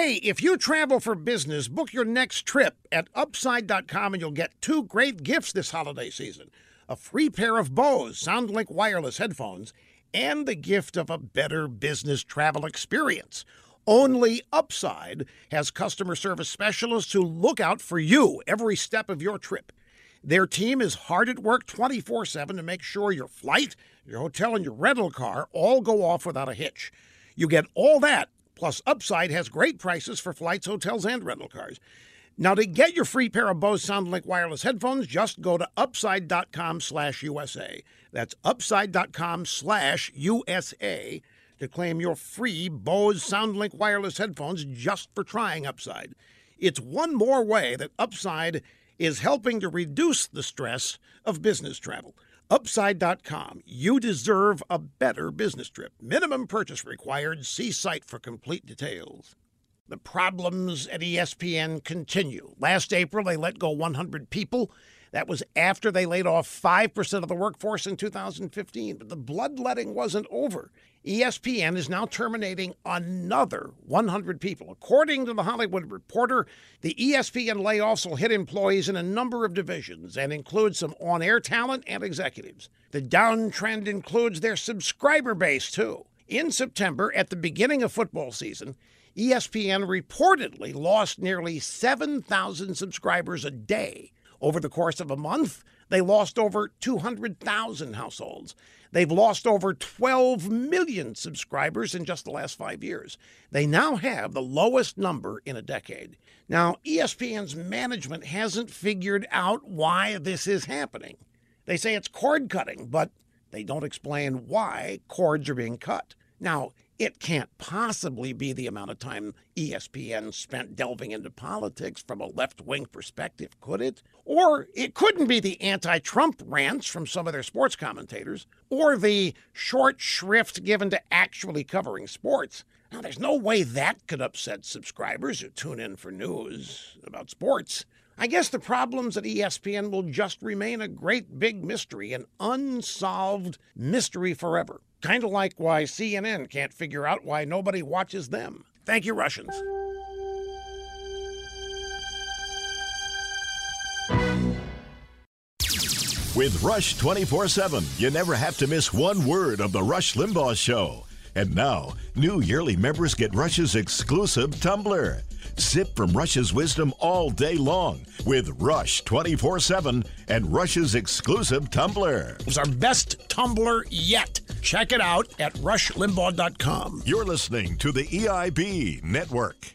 Hey, if you travel for business, book your next trip at upside.com and you'll get two great gifts this holiday season a free pair of Bose SoundLink wireless headphones and the gift of a better business travel experience. Only Upside has customer service specialists who look out for you every step of your trip. Their team is hard at work 24 7 to make sure your flight, your hotel, and your rental car all go off without a hitch. You get all that, plus Upside has great prices for flights, hotels, and rental cars. Now, to get your free pair of Bose SoundLink wireless headphones, just go to upside.com slash USA. That's upside.com slash USA to claim your free Bose SoundLink wireless headphones just for trying Upside. It's one more way that Upside is helping to reduce the stress of business travel. Upside.com. You deserve a better business trip. Minimum purchase required. See site for complete details. The problems at ESPN continue. Last April, they let go 100 people. That was after they laid off 5% of the workforce in 2015. But the bloodletting wasn't over. ESPN is now terminating another 100 people. According to the Hollywood Reporter, the ESPN layoffs will hit employees in a number of divisions and include some on air talent and executives. The downtrend includes their subscriber base, too. In September, at the beginning of football season, ESPN reportedly lost nearly 7,000 subscribers a day. Over the course of a month, they lost over 200,000 households. They've lost over 12 million subscribers in just the last five years. They now have the lowest number in a decade. Now, ESPN's management hasn't figured out why this is happening. They say it's cord cutting, but they don't explain why cords are being cut. Now, it can't possibly be the amount of time ESPN spent delving into politics from a left wing perspective, could it? Or it couldn't be the anti Trump rants from some of their sports commentators, or the short shrift given to actually covering sports. Now, there's no way that could upset subscribers who tune in for news about sports. I guess the problems at ESPN will just remain a great big mystery, an unsolved mystery forever. Kind of like why CNN can't figure out why nobody watches them. Thank you, Russians. With Rush 24 7, you never have to miss one word of The Rush Limbaugh Show. And now, new yearly members get Rush's exclusive tumbler. Sip from Rush's wisdom all day long with Rush 24 7 and Rush's exclusive tumbler. It's our best tumbler yet. Check it out at rushlimbaugh.com. You're listening to the EIB Network.